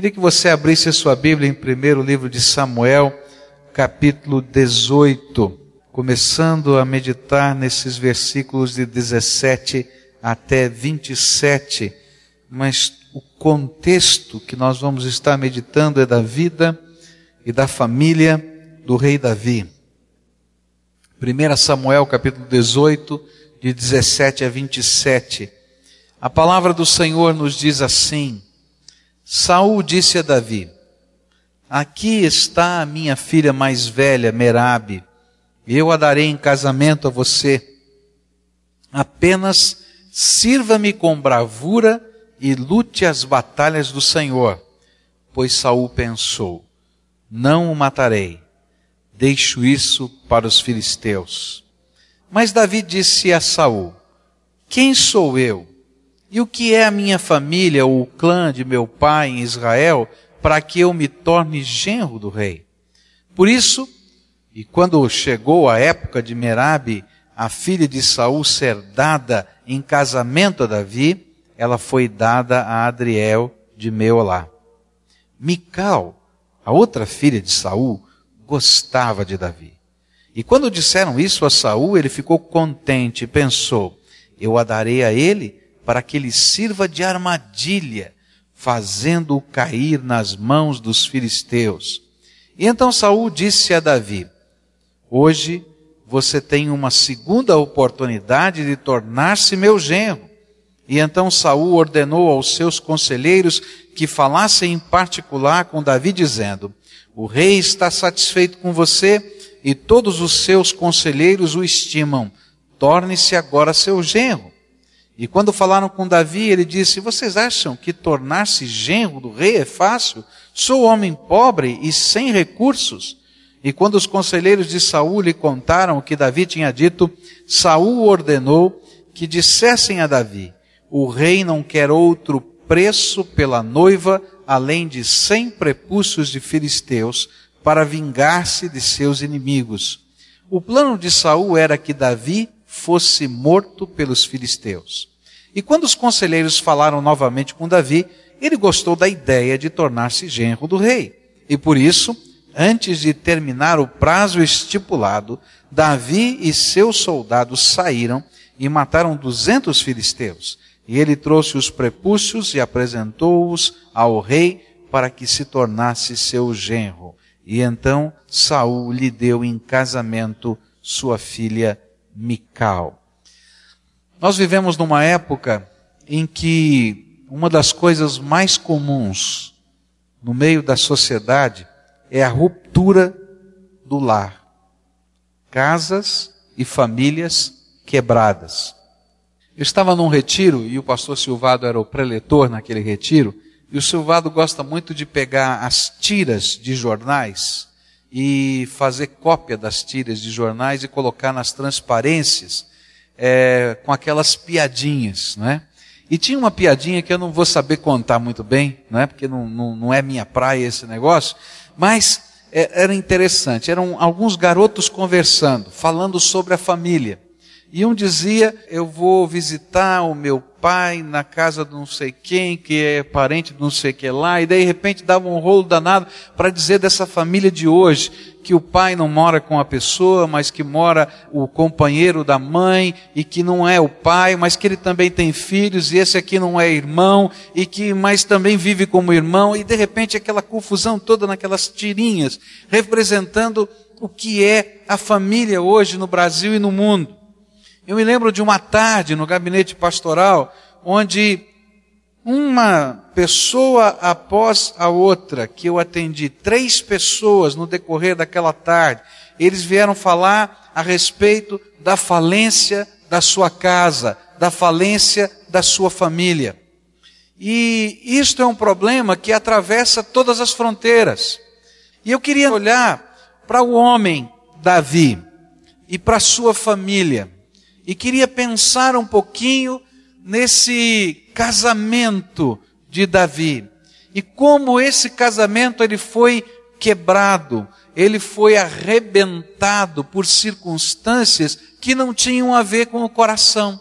Queria que você abrisse a sua Bíblia em primeiro livro de Samuel, capítulo 18, começando a meditar nesses versículos de 17 até 27, mas o contexto que nós vamos estar meditando é da vida e da família do rei Davi. 1 Samuel capítulo 18, de 17 a 27. A palavra do Senhor nos diz assim: Saul disse a Davi: Aqui está a minha filha mais velha, Merabe. Eu a darei em casamento a você. Apenas sirva-me com bravura e lute as batalhas do Senhor. Pois Saul pensou: Não o matarei. Deixo isso para os filisteus. Mas Davi disse a Saul: Quem sou eu? E o que é a minha família ou o clã de meu pai em Israel para que eu me torne genro do rei? Por isso, e quando chegou a época de Merabe, a filha de Saul ser dada em casamento a Davi, ela foi dada a Adriel de Meolá. Mical, a outra filha de Saul, gostava de Davi. E quando disseram isso a Saul, ele ficou contente e pensou: eu a darei a ele para que ele sirva de armadilha, fazendo-o cair nas mãos dos filisteus. E então Saul disse a Davi: Hoje você tem uma segunda oportunidade de tornar-se meu genro. E então Saul ordenou aos seus conselheiros que falassem em particular com Davi, dizendo: O rei está satisfeito com você e todos os seus conselheiros o estimam. Torne-se agora seu genro. E quando falaram com Davi, ele disse: Vocês acham que tornar-se genro do rei é fácil? Sou homem pobre e sem recursos. E quando os conselheiros de Saul lhe contaram o que Davi tinha dito, Saul ordenou que dissessem a Davi: O rei não quer outro preço pela noiva além de cem prepúcios de filisteus para vingar-se de seus inimigos. O plano de Saul era que Davi fosse morto pelos filisteus. E quando os conselheiros falaram novamente com Davi, ele gostou da ideia de tornar-se genro do rei. E por isso, antes de terminar o prazo estipulado, Davi e seus soldados saíram e mataram duzentos filisteus. E ele trouxe os prepúcios e apresentou-os ao rei para que se tornasse seu genro. E então Saul lhe deu em casamento sua filha Mical. Nós vivemos numa época em que uma das coisas mais comuns no meio da sociedade é a ruptura do lar. Casas e famílias quebradas. Eu estava num retiro e o pastor Silvado era o preletor naquele retiro, e o Silvado gosta muito de pegar as tiras de jornais e fazer cópia das tiras de jornais e colocar nas transparências é, com aquelas piadinhas, né? E tinha uma piadinha que eu não vou saber contar muito bem, né? Porque não, não, não é minha praia esse negócio, mas é, era interessante. Eram alguns garotos conversando, falando sobre a família. E um dizia: Eu vou visitar o meu pai na casa de não sei quem, que é parente de não sei que lá, e daí de repente dava um rolo danado para dizer dessa família de hoje, que o pai não mora com a pessoa, mas que mora o companheiro da mãe, e que não é o pai, mas que ele também tem filhos, e esse aqui não é irmão, e que mas também vive como irmão, e de repente aquela confusão toda naquelas tirinhas, representando o que é a família hoje no Brasil e no mundo. Eu me lembro de uma tarde no gabinete pastoral, onde uma pessoa após a outra, que eu atendi, três pessoas no decorrer daquela tarde, eles vieram falar a respeito da falência da sua casa, da falência da sua família. E isto é um problema que atravessa todas as fronteiras. E eu queria olhar para o homem Davi e para sua família e queria pensar um pouquinho nesse casamento de Davi e como esse casamento ele foi quebrado, ele foi arrebentado por circunstâncias que não tinham a ver com o coração.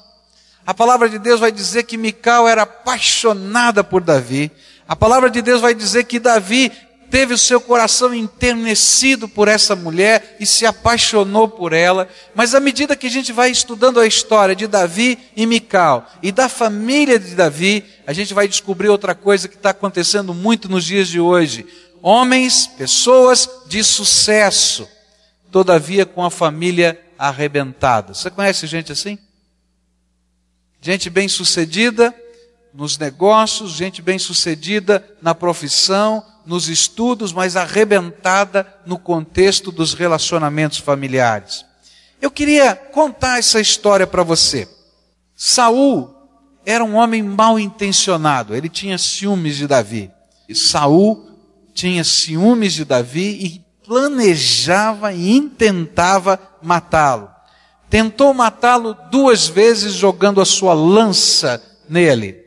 A palavra de Deus vai dizer que Mical era apaixonada por Davi. A palavra de Deus vai dizer que Davi teve o seu coração enternecido por essa mulher e se apaixonou por ela. Mas à medida que a gente vai estudando a história de Davi e Mical e da família de Davi, a gente vai descobrir outra coisa que está acontecendo muito nos dias de hoje. Homens, pessoas de sucesso, todavia com a família arrebentada. Você conhece gente assim? Gente bem sucedida nos negócios, gente bem sucedida na profissão, nos estudos, mas arrebentada no contexto dos relacionamentos familiares. Eu queria contar essa história para você. Saul era um homem mal intencionado, ele tinha ciúmes de Davi. E Saul tinha ciúmes de Davi e planejava e intentava matá-lo. Tentou matá-lo duas vezes jogando a sua lança nele.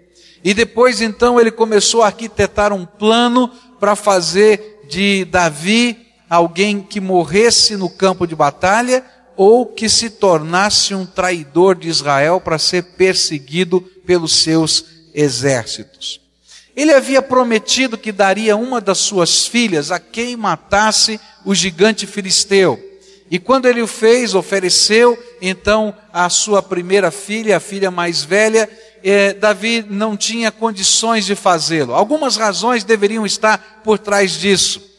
E depois então ele começou a arquitetar um plano para fazer de Davi alguém que morresse no campo de batalha ou que se tornasse um traidor de Israel para ser perseguido pelos seus exércitos. Ele havia prometido que daria uma das suas filhas a quem matasse o gigante filisteu. E quando ele o fez, ofereceu então a sua primeira filha, a filha mais velha, eh, Davi não tinha condições de fazê-lo. Algumas razões deveriam estar por trás disso.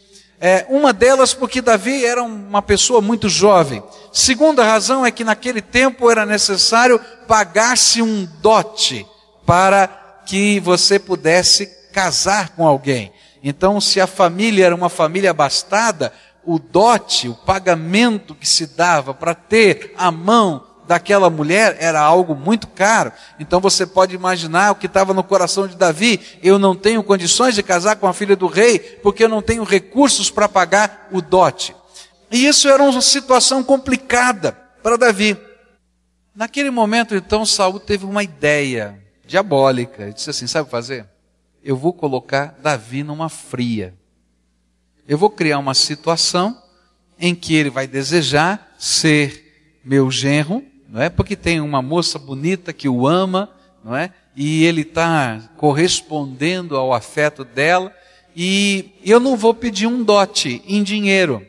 É, uma delas porque Davi era uma pessoa muito jovem. Segunda razão é que naquele tempo era necessário pagar-se um dote para que você pudesse casar com alguém. Então, se a família era uma família abastada, o dote, o pagamento que se dava para ter a mão daquela mulher era algo muito caro. Então você pode imaginar o que estava no coração de Davi. Eu não tenho condições de casar com a filha do rei, porque eu não tenho recursos para pagar o dote. E isso era uma situação complicada para Davi. Naquele momento, então, Saul teve uma ideia diabólica. Ele disse assim: sabe fazer? Eu vou colocar Davi numa fria. Eu vou criar uma situação em que ele vai desejar ser meu genro, não é? Porque tem uma moça bonita que o ama, não é? E ele está correspondendo ao afeto dela. E eu não vou pedir um dote em dinheiro.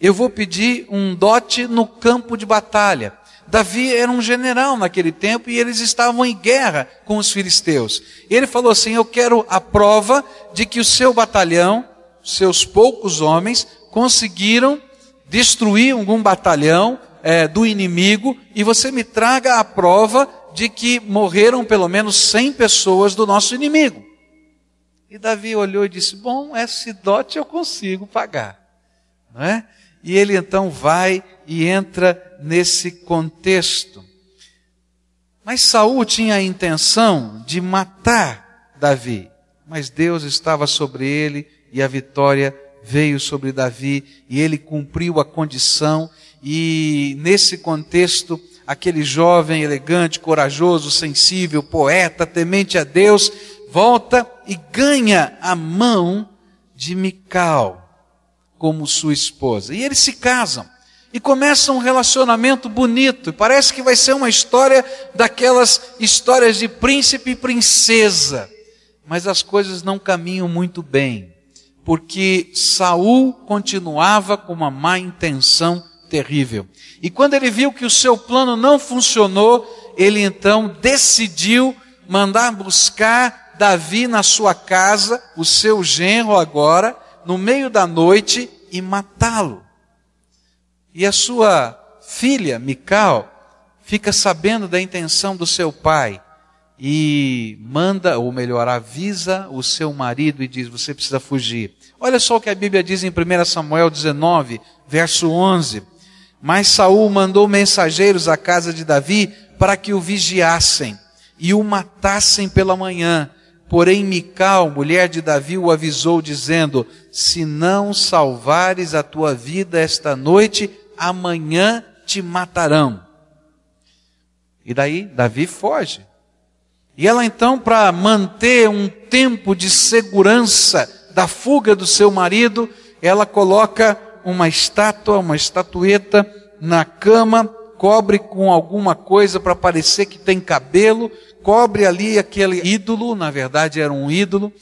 Eu vou pedir um dote no campo de batalha. Davi era um general naquele tempo e eles estavam em guerra com os filisteus. Ele falou assim: Eu quero a prova de que o seu batalhão, seus poucos homens, conseguiram destruir algum batalhão é, do inimigo e você me traga a prova de que morreram pelo menos 100 pessoas do nosso inimigo. E Davi olhou e disse: Bom, esse dote eu consigo pagar. Não é? E ele então vai e entra nesse contexto. Mas Saul tinha a intenção de matar Davi, mas Deus estava sobre ele e a vitória veio sobre Davi e ele cumpriu a condição e nesse contexto, aquele jovem elegante, corajoso, sensível, poeta, temente a Deus, volta e ganha a mão de Mical como sua esposa. E eles se casam e começam um relacionamento bonito. Parece que vai ser uma história daquelas histórias de príncipe e princesa. Mas as coisas não caminham muito bem, porque Saul continuava com uma má intenção terrível. E quando ele viu que o seu plano não funcionou, ele então decidiu mandar buscar Davi na sua casa, o seu genro agora, no meio da noite e matá-lo. E a sua filha, Mical, fica sabendo da intenção do seu pai e manda, ou melhor, avisa o seu marido e diz: Você precisa fugir. Olha só o que a Bíblia diz em 1 Samuel 19, verso 11. Mas Saul mandou mensageiros à casa de Davi para que o vigiassem e o matassem pela manhã. Porém, Mical, mulher de Davi, o avisou, dizendo: Se não salvares a tua vida esta noite, amanhã te matarão. E daí, Davi foge. E ela então, para manter um tempo de segurança da fuga do seu marido, ela coloca uma estátua, uma estatueta na cama, cobre com alguma coisa para parecer que tem cabelo, cobre ali aquele ídolo, na verdade era um ídolo,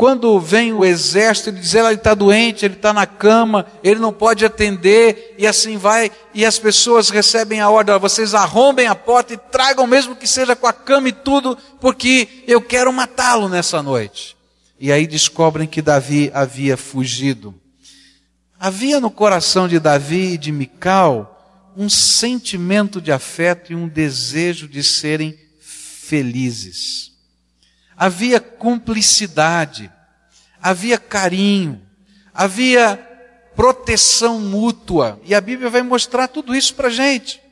quando vem o exército, ele diz, ele está doente, ele está na cama, ele não pode atender, e assim vai, e as pessoas recebem a ordem, vocês arrombem a porta e tragam mesmo que seja com a cama e tudo, porque eu quero matá-lo nessa noite. E aí descobrem que Davi havia fugido. Havia no coração de Davi e de Mical um sentimento de afeto e um desejo de serem felizes havia cumplicidade, havia carinho, havia proteção mútua. E a Bíblia vai mostrar tudo isso para gente.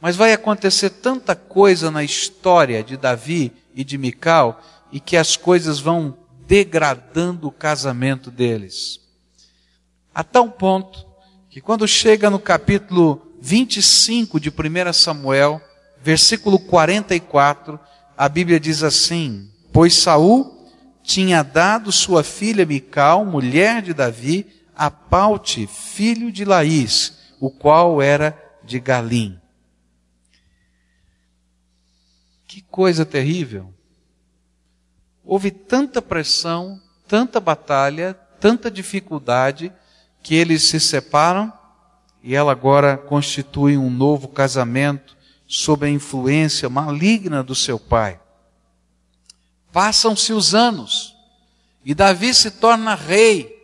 Mas vai acontecer tanta coisa na história de Davi e de Mical e que as coisas vão degradando o casamento deles. A tal ponto que quando chega no capítulo 25 de 1 Samuel, versículo 44, a Bíblia diz assim: Pois Saul tinha dado sua filha Mical, mulher de Davi, a Paute, filho de Laís, o qual era de Galim. Que coisa terrível! Houve tanta pressão, tanta batalha, tanta dificuldade, que eles se separam e ela agora constitui um novo casamento sob a influência maligna do seu pai. Passam-se os anos e Davi se torna rei.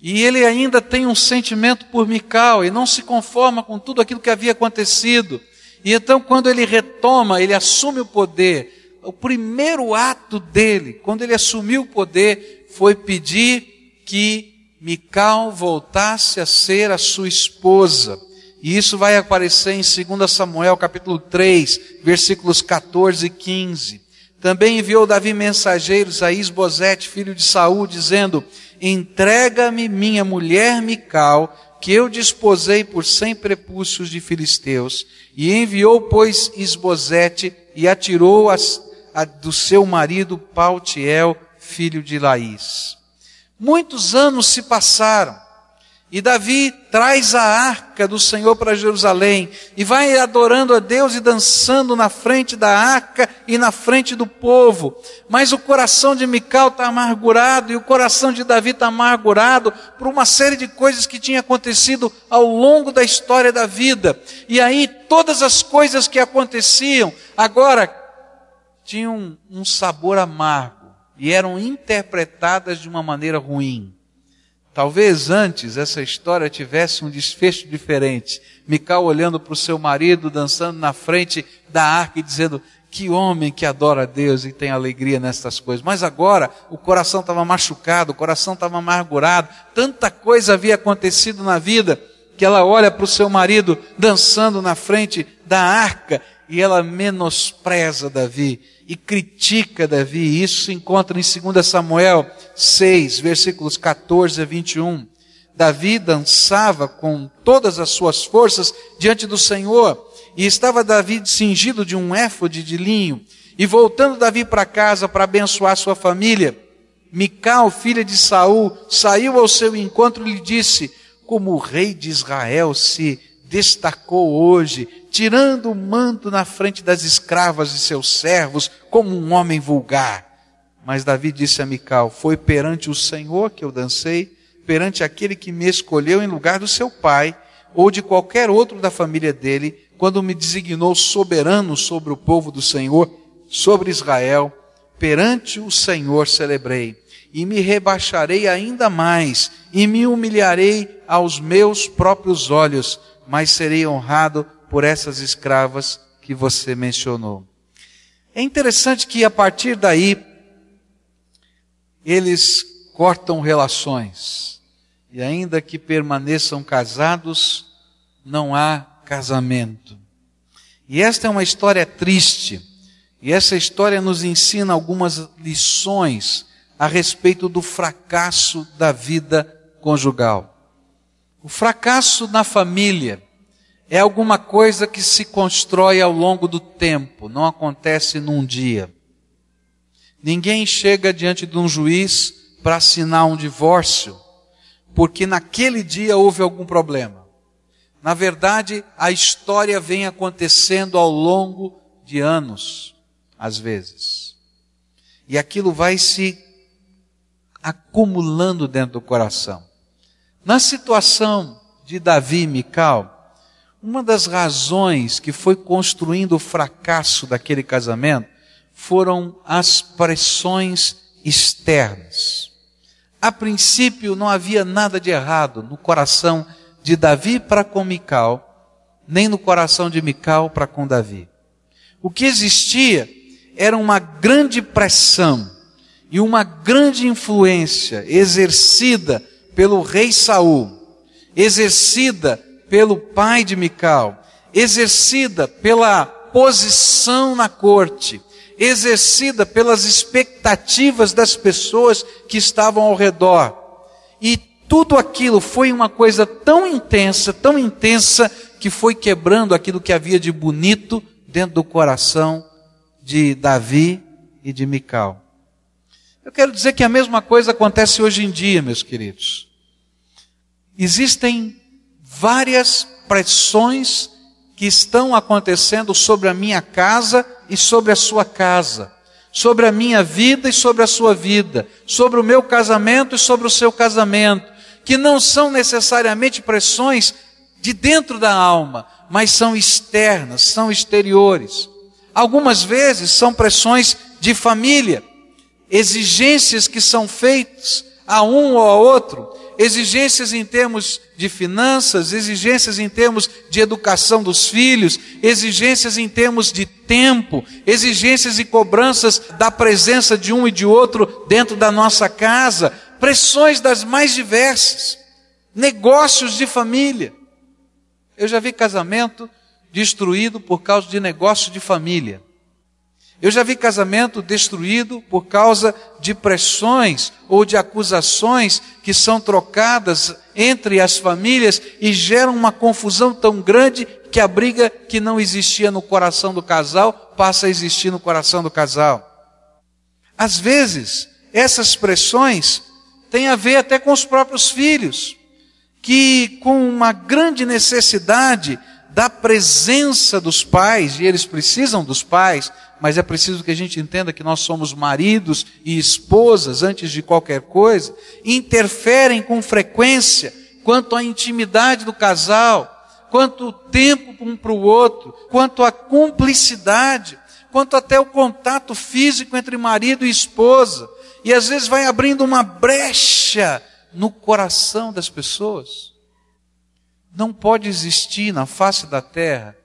E ele ainda tem um sentimento por Mical e não se conforma com tudo aquilo que havia acontecido. E então, quando ele retoma, ele assume o poder. O primeiro ato dele, quando ele assumiu o poder, foi pedir que Mical voltasse a ser a sua esposa. E isso vai aparecer em 2 Samuel capítulo 3, versículos 14 e 15. Também enviou Davi mensageiros a Isbosete, filho de Saul, dizendo: Entrega-me minha mulher Mical, que eu desposei por cem prepúcios de filisteus. E enviou, pois, Isbosete e atirou as, a, do seu marido Pautiel, filho de Laís. Muitos anos se passaram. E Davi traz a arca do Senhor para Jerusalém e vai adorando a Deus e dançando na frente da arca e na frente do povo. Mas o coração de Mical está amargurado e o coração de Davi está amargurado por uma série de coisas que tinha acontecido ao longo da história da vida. E aí todas as coisas que aconteciam agora tinham um sabor amargo e eram interpretadas de uma maneira ruim. Talvez antes essa história tivesse um desfecho diferente. Mical olhando para o seu marido, dançando na frente da arca e dizendo: Que homem que adora a Deus e tem alegria nestas coisas. Mas agora o coração estava machucado, o coração estava amargurado, tanta coisa havia acontecido na vida que ela olha para o seu marido dançando na frente da arca e ela menospreza Davi e critica Davi. Isso se encontra em 2 Samuel 6, versículos 14 a 21. Davi dançava com todas as suas forças diante do Senhor, e estava Davi cingido de um éfode de linho, e voltando Davi para casa para abençoar sua família, Mical, filha de Saul, saiu ao seu encontro e lhe disse: Como o rei de Israel se destacou hoje, tirando o manto na frente das escravas de seus servos, como um homem vulgar. Mas Davi disse a Mical: Foi perante o Senhor que eu dancei, perante aquele que me escolheu em lugar do seu pai, ou de qualquer outro da família dele, quando me designou soberano sobre o povo do Senhor, sobre Israel, perante o Senhor celebrei, e me rebaixarei ainda mais, e me humilharei aos meus próprios olhos, mas serei honrado por essas escravas que você mencionou. É interessante que a partir daí, eles cortam relações. E ainda que permaneçam casados, não há casamento. E esta é uma história triste. E essa história nos ensina algumas lições a respeito do fracasso da vida conjugal. O fracasso na família é alguma coisa que se constrói ao longo do tempo, não acontece num dia. Ninguém chega diante de um juiz para assinar um divórcio, porque naquele dia houve algum problema. Na verdade, a história vem acontecendo ao longo de anos, às vezes. E aquilo vai se acumulando dentro do coração. Na situação de Davi e Mical, uma das razões que foi construindo o fracasso daquele casamento foram as pressões externas. A princípio não havia nada de errado no coração de Davi para com Mical, nem no coração de Mical para com Davi. O que existia era uma grande pressão e uma grande influência exercida pelo rei Saul, exercida pelo pai de Mical, exercida pela posição na corte, exercida pelas expectativas das pessoas que estavam ao redor. E tudo aquilo foi uma coisa tão intensa, tão intensa, que foi quebrando aquilo que havia de bonito dentro do coração de Davi e de Mical. Eu quero dizer que a mesma coisa acontece hoje em dia, meus queridos. Existem várias pressões que estão acontecendo sobre a minha casa e sobre a sua casa, sobre a minha vida e sobre a sua vida, sobre o meu casamento e sobre o seu casamento, que não são necessariamente pressões de dentro da alma, mas são externas, são exteriores. Algumas vezes são pressões de família, exigências que são feitas a um ou a outro, exigências em termos de finanças, exigências em termos de educação dos filhos, exigências em termos de tempo, exigências e cobranças da presença de um e de outro dentro da nossa casa, pressões das mais diversas, negócios de família. Eu já vi casamento destruído por causa de negócio de família. Eu já vi casamento destruído por causa de pressões ou de acusações que são trocadas entre as famílias e geram uma confusão tão grande que a briga que não existia no coração do casal passa a existir no coração do casal. Às vezes, essas pressões têm a ver até com os próprios filhos, que com uma grande necessidade da presença dos pais, e eles precisam dos pais, mas é preciso que a gente entenda que nós somos maridos e esposas antes de qualquer coisa, interferem com frequência quanto à intimidade do casal, quanto o tempo um para o outro, quanto à cumplicidade, quanto até o contato físico entre marido e esposa, e às vezes vai abrindo uma brecha no coração das pessoas. Não pode existir na face da terra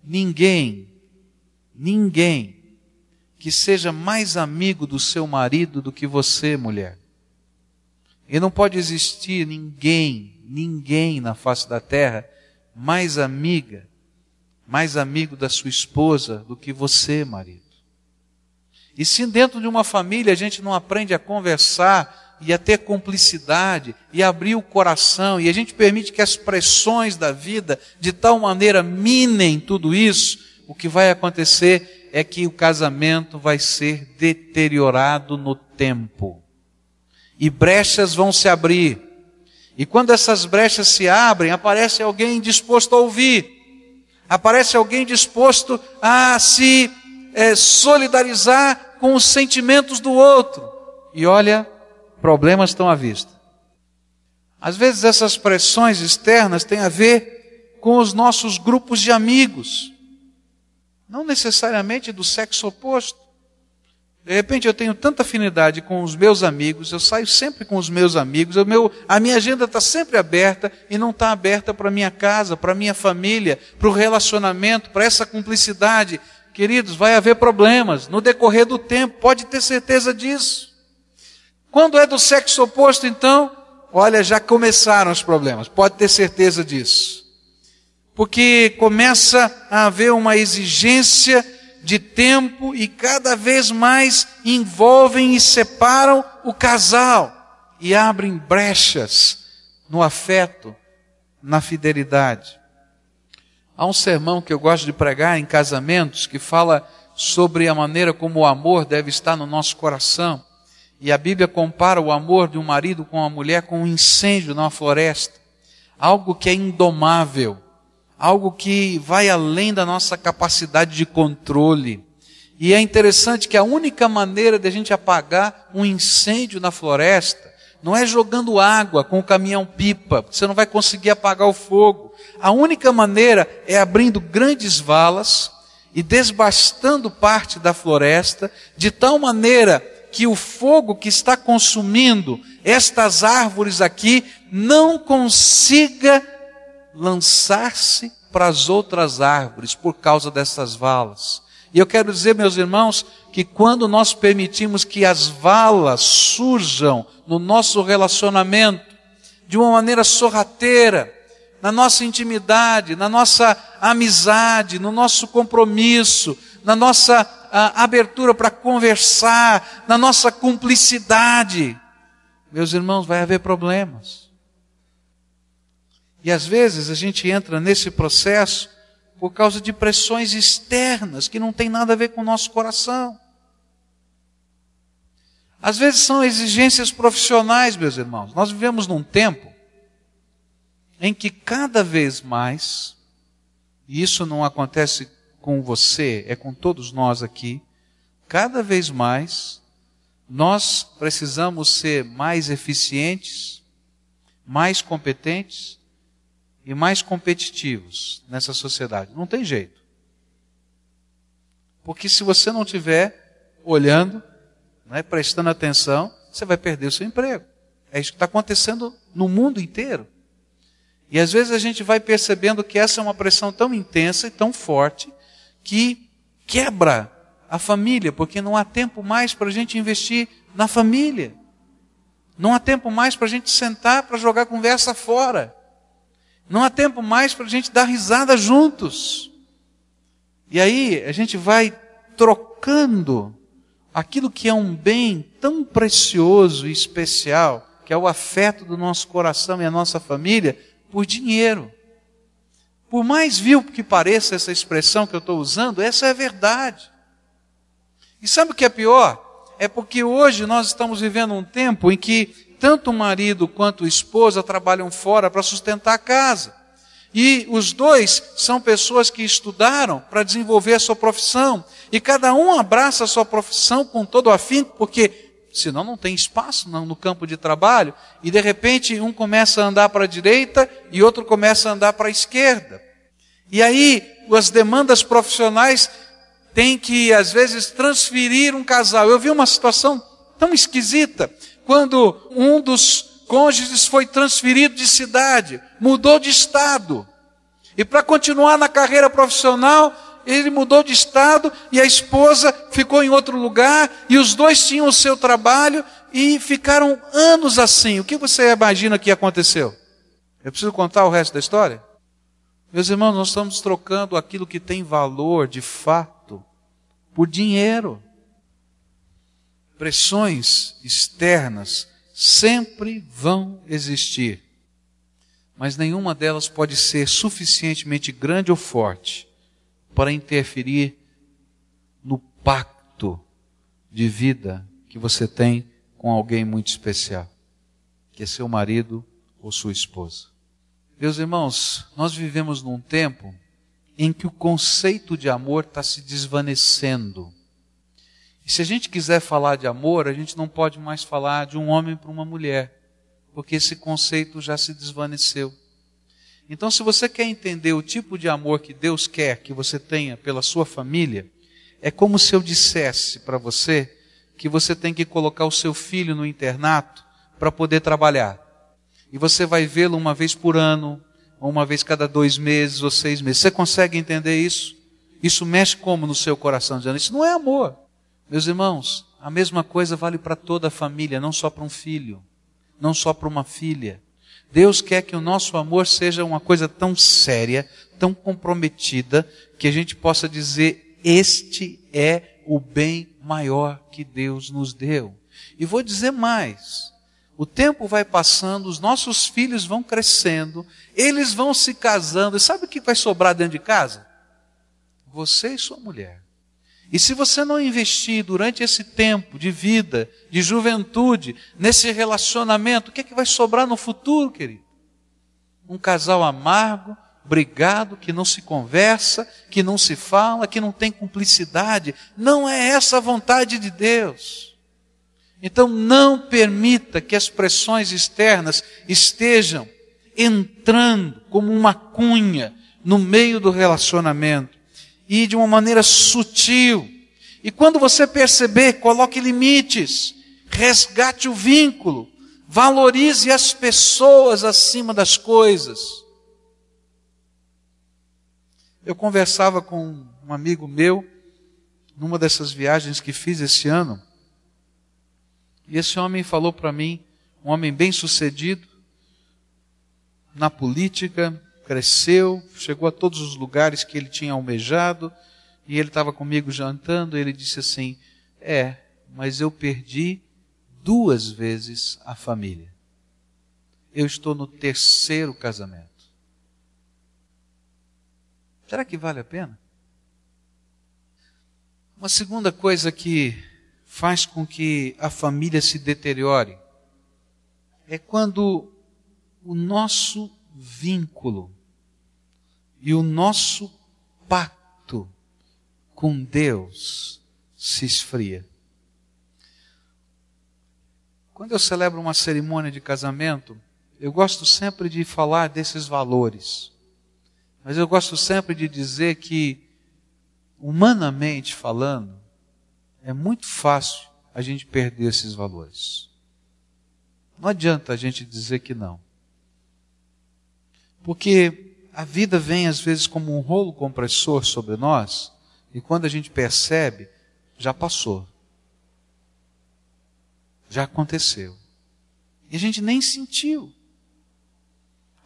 ninguém, ninguém que seja mais amigo do seu marido do que você, mulher. E não pode existir ninguém, ninguém na face da terra mais amiga, mais amigo da sua esposa do que você, marido. E se dentro de uma família a gente não aprende a conversar e a ter cumplicidade e abrir o coração e a gente permite que as pressões da vida de tal maneira minem tudo isso, o que vai acontecer é que o casamento vai ser deteriorado no tempo. E brechas vão se abrir. E quando essas brechas se abrem, aparece alguém disposto a ouvir. Aparece alguém disposto a se é, solidarizar com os sentimentos do outro. E olha, problemas estão à vista. Às vezes essas pressões externas têm a ver com os nossos grupos de amigos não necessariamente do sexo oposto. De repente eu tenho tanta afinidade com os meus amigos, eu saio sempre com os meus amigos, meu, a minha agenda está sempre aberta e não está aberta para minha casa, para minha família, para o relacionamento, para essa cumplicidade. Queridos, vai haver problemas no decorrer do tempo, pode ter certeza disso. Quando é do sexo oposto, então, olha, já começaram os problemas, pode ter certeza disso porque começa a haver uma exigência de tempo e cada vez mais envolvem e separam o casal e abrem brechas no afeto, na fidelidade. Há um sermão que eu gosto de pregar em casamentos que fala sobre a maneira como o amor deve estar no nosso coração. E a Bíblia compara o amor de um marido com uma mulher com um incêndio numa floresta. Algo que é indomável algo que vai além da nossa capacidade de controle. E é interessante que a única maneira de a gente apagar um incêndio na floresta não é jogando água com o caminhão pipa, você não vai conseguir apagar o fogo. A única maneira é abrindo grandes valas e desbastando parte da floresta, de tal maneira que o fogo que está consumindo estas árvores aqui não consiga lançar-se para as outras árvores por causa dessas valas. E eu quero dizer, meus irmãos, que quando nós permitimos que as valas surjam no nosso relacionamento de uma maneira sorrateira, na nossa intimidade, na nossa amizade, no nosso compromisso, na nossa a, abertura para conversar, na nossa cumplicidade, meus irmãos, vai haver problemas. E às vezes a gente entra nesse processo por causa de pressões externas que não tem nada a ver com o nosso coração. Às vezes são exigências profissionais, meus irmãos. Nós vivemos num tempo em que cada vez mais, e isso não acontece com você, é com todos nós aqui, cada vez mais nós precisamos ser mais eficientes, mais competentes e mais competitivos nessa sociedade. Não tem jeito. Porque se você não estiver olhando, né, prestando atenção, você vai perder o seu emprego. É isso que está acontecendo no mundo inteiro. E às vezes a gente vai percebendo que essa é uma pressão tão intensa e tão forte que quebra a família, porque não há tempo mais para a gente investir na família. Não há tempo mais para a gente sentar para jogar conversa fora. Não há tempo mais para a gente dar risada juntos. E aí a gente vai trocando aquilo que é um bem tão precioso e especial, que é o afeto do nosso coração e a nossa família, por dinheiro. Por mais vil que pareça essa expressão que eu estou usando, essa é a verdade. E sabe o que é pior? É porque hoje nós estamos vivendo um tempo em que tanto o marido quanto a esposa trabalham fora para sustentar a casa. E os dois são pessoas que estudaram para desenvolver a sua profissão. E cada um abraça a sua profissão com todo afinco, porque senão não tem espaço no campo de trabalho. E de repente um começa a andar para a direita e outro começa a andar para a esquerda. E aí as demandas profissionais têm que, às vezes, transferir um casal. Eu vi uma situação tão esquisita quando um dos cônjuges foi transferido de cidade, mudou de estado. E para continuar na carreira profissional, ele mudou de estado e a esposa ficou em outro lugar e os dois tinham o seu trabalho e ficaram anos assim. O que você imagina que aconteceu? Eu preciso contar o resto da história? Meus irmãos, nós estamos trocando aquilo que tem valor de fato por dinheiro pressões externas sempre vão existir, mas nenhuma delas pode ser suficientemente grande ou forte para interferir no pacto de vida que você tem com alguém muito especial, que é seu marido ou sua esposa. Meus irmãos, nós vivemos num tempo em que o conceito de amor está se desvanecendo. E se a gente quiser falar de amor, a gente não pode mais falar de um homem para uma mulher, porque esse conceito já se desvaneceu. Então, se você quer entender o tipo de amor que Deus quer que você tenha pela sua família, é como se eu dissesse para você que você tem que colocar o seu filho no internato para poder trabalhar. E você vai vê-lo uma vez por ano, ou uma vez cada dois meses ou seis meses. Você consegue entender isso? Isso mexe como no seu coração, dizendo: Isso não é amor. Meus irmãos, a mesma coisa vale para toda a família, não só para um filho, não só para uma filha. Deus quer que o nosso amor seja uma coisa tão séria, tão comprometida, que a gente possa dizer: Este é o bem maior que Deus nos deu. E vou dizer mais: o tempo vai passando, os nossos filhos vão crescendo, eles vão se casando, e sabe o que vai sobrar dentro de casa? Você e sua mulher. E se você não investir durante esse tempo de vida, de juventude, nesse relacionamento, o que é que vai sobrar no futuro, querido? Um casal amargo, brigado, que não se conversa, que não se fala, que não tem cumplicidade. Não é essa a vontade de Deus. Então não permita que as pressões externas estejam entrando como uma cunha no meio do relacionamento e de uma maneira sutil. E quando você perceber, coloque limites, resgate o vínculo, valorize as pessoas acima das coisas. Eu conversava com um amigo meu numa dessas viagens que fiz esse ano. E esse homem falou para mim, um homem bem sucedido na política, cresceu, chegou a todos os lugares que ele tinha almejado, e ele estava comigo jantando, e ele disse assim: É, mas eu perdi duas vezes a família. Eu estou no terceiro casamento. Será que vale a pena? Uma segunda coisa que faz com que a família se deteriore é quando o nosso vínculo e o nosso pacto com Deus se esfria. Quando eu celebro uma cerimônia de casamento, eu gosto sempre de falar desses valores. Mas eu gosto sempre de dizer que humanamente falando, é muito fácil a gente perder esses valores. Não adianta a gente dizer que não. Porque a vida vem às vezes como um rolo compressor sobre nós, e quando a gente percebe, já passou. Já aconteceu. E a gente nem sentiu.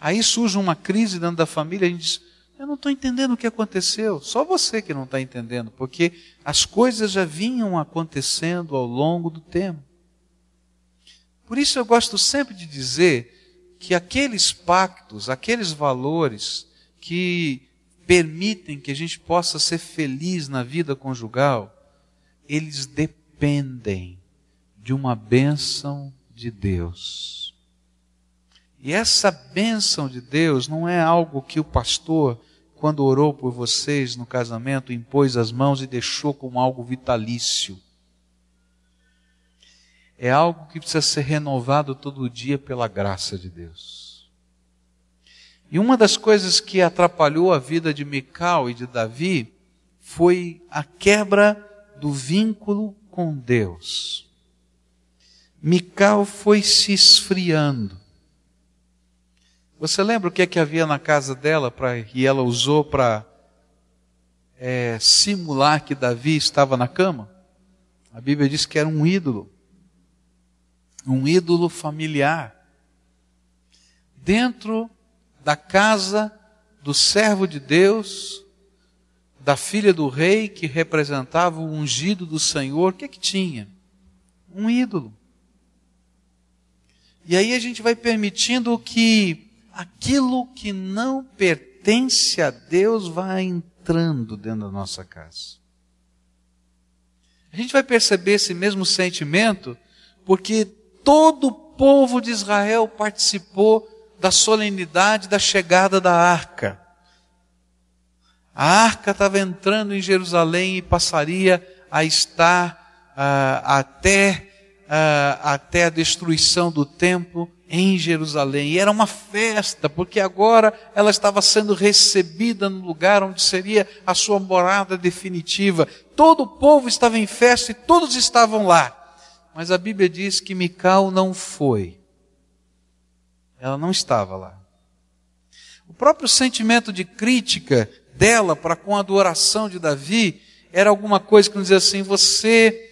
Aí surge uma crise dentro da família, a gente diz: eu não estou entendendo o que aconteceu. Só você que não está entendendo, porque as coisas já vinham acontecendo ao longo do tempo. Por isso eu gosto sempre de dizer que aqueles pactos, aqueles valores que permitem que a gente possa ser feliz na vida conjugal, eles dependem de uma bênção de Deus. E essa bênção de Deus não é algo que o pastor, quando orou por vocês no casamento, impôs as mãos e deixou como algo vitalício. É algo que precisa ser renovado todo dia pela graça de Deus. E uma das coisas que atrapalhou a vida de Mical e de Davi foi a quebra do vínculo com Deus. Mical foi se esfriando. Você lembra o que é que havia na casa dela pra, e ela usou para é, simular que Davi estava na cama? A Bíblia diz que era um ídolo, um ídolo familiar. Dentro da casa do servo de Deus, da filha do rei que representava o ungido do Senhor, o que é que tinha? Um ídolo. E aí a gente vai permitindo que aquilo que não pertence a Deus vai entrando dentro da nossa casa. A gente vai perceber esse mesmo sentimento porque todo o povo de Israel participou da solenidade da chegada da arca. A arca estava entrando em Jerusalém e passaria a estar uh, até, uh, até a destruição do templo em Jerusalém. E era uma festa, porque agora ela estava sendo recebida no lugar onde seria a sua morada definitiva. Todo o povo estava em festa e todos estavam lá. Mas a Bíblia diz que Mical não foi. Ela não estava lá. O próprio sentimento de crítica dela para com a adoração de Davi era alguma coisa que nos dizia assim: você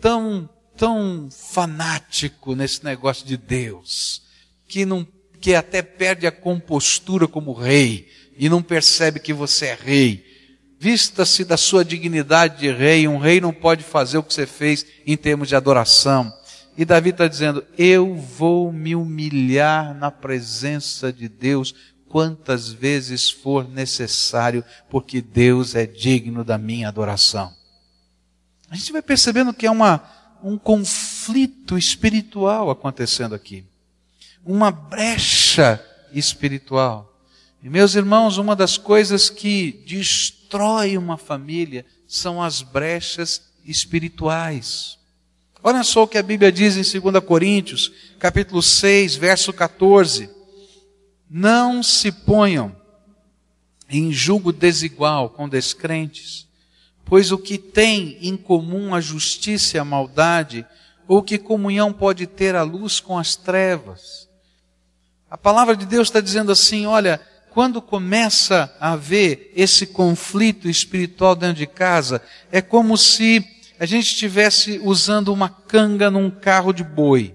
tão tão fanático nesse negócio de Deus, que não que até perde a compostura como rei e não percebe que você é rei. Vista-se da sua dignidade de rei, um rei não pode fazer o que você fez em termos de adoração. E Davi está dizendo: Eu vou me humilhar na presença de Deus quantas vezes for necessário, porque Deus é digno da minha adoração. A gente vai percebendo que é uma, um conflito espiritual acontecendo aqui. Uma brecha espiritual. E meus irmãos, uma das coisas que destrói uma família são as brechas espirituais. Olha só o que a Bíblia diz em 2 Coríntios, capítulo 6, verso 14. Não se ponham em julgo desigual com descrentes, pois o que tem em comum a justiça e a maldade, ou que comunhão pode ter a luz com as trevas? A palavra de Deus está dizendo assim: olha, quando começa a haver esse conflito espiritual dentro de casa, é como se a gente estivesse usando uma canga num carro de boi.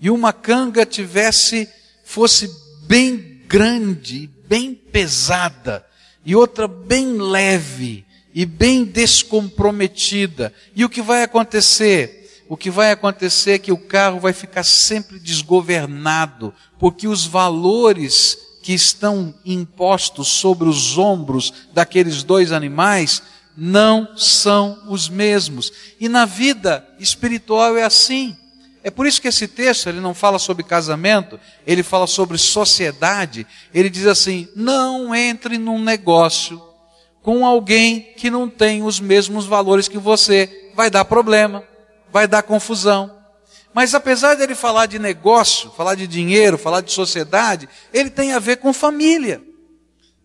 E uma canga tivesse, fosse bem grande, bem pesada, e outra bem leve e bem descomprometida. E o que vai acontecer? O que vai acontecer é que o carro vai ficar sempre desgovernado, porque os valores que estão impostos sobre os ombros daqueles dois animais não são os mesmos. E na vida espiritual é assim. É por isso que esse texto ele não fala sobre casamento, ele fala sobre sociedade. Ele diz assim: não entre num negócio com alguém que não tem os mesmos valores que você. Vai dar problema, vai dar confusão. Mas apesar dele falar de negócio, falar de dinheiro, falar de sociedade, ele tem a ver com família.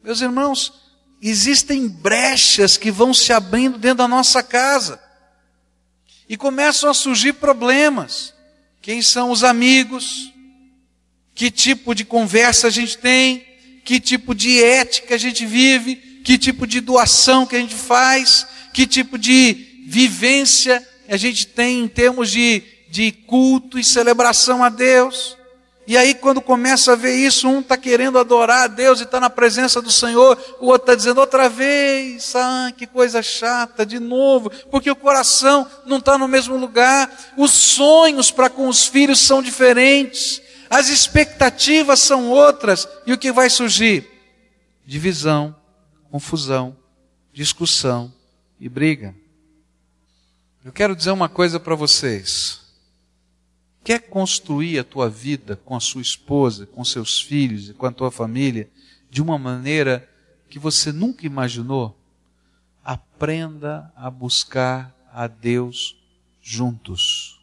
Meus irmãos, existem brechas que vão se abrindo dentro da nossa casa. E começam a surgir problemas. Quem são os amigos? Que tipo de conversa a gente tem? Que tipo de ética a gente vive? Que tipo de doação que a gente faz? Que tipo de vivência a gente tem em termos de, de culto e celebração a Deus? E aí, quando começa a ver isso, um está querendo adorar a Deus e está na presença do Senhor, o outro está dizendo outra vez, ah, que coisa chata, de novo, porque o coração não está no mesmo lugar, os sonhos para com os filhos são diferentes, as expectativas são outras, e o que vai surgir? Divisão, confusão, discussão e briga. Eu quero dizer uma coisa para vocês quer construir a tua vida com a sua esposa, com seus filhos e com a tua família de uma maneira que você nunca imaginou, aprenda a buscar a Deus juntos.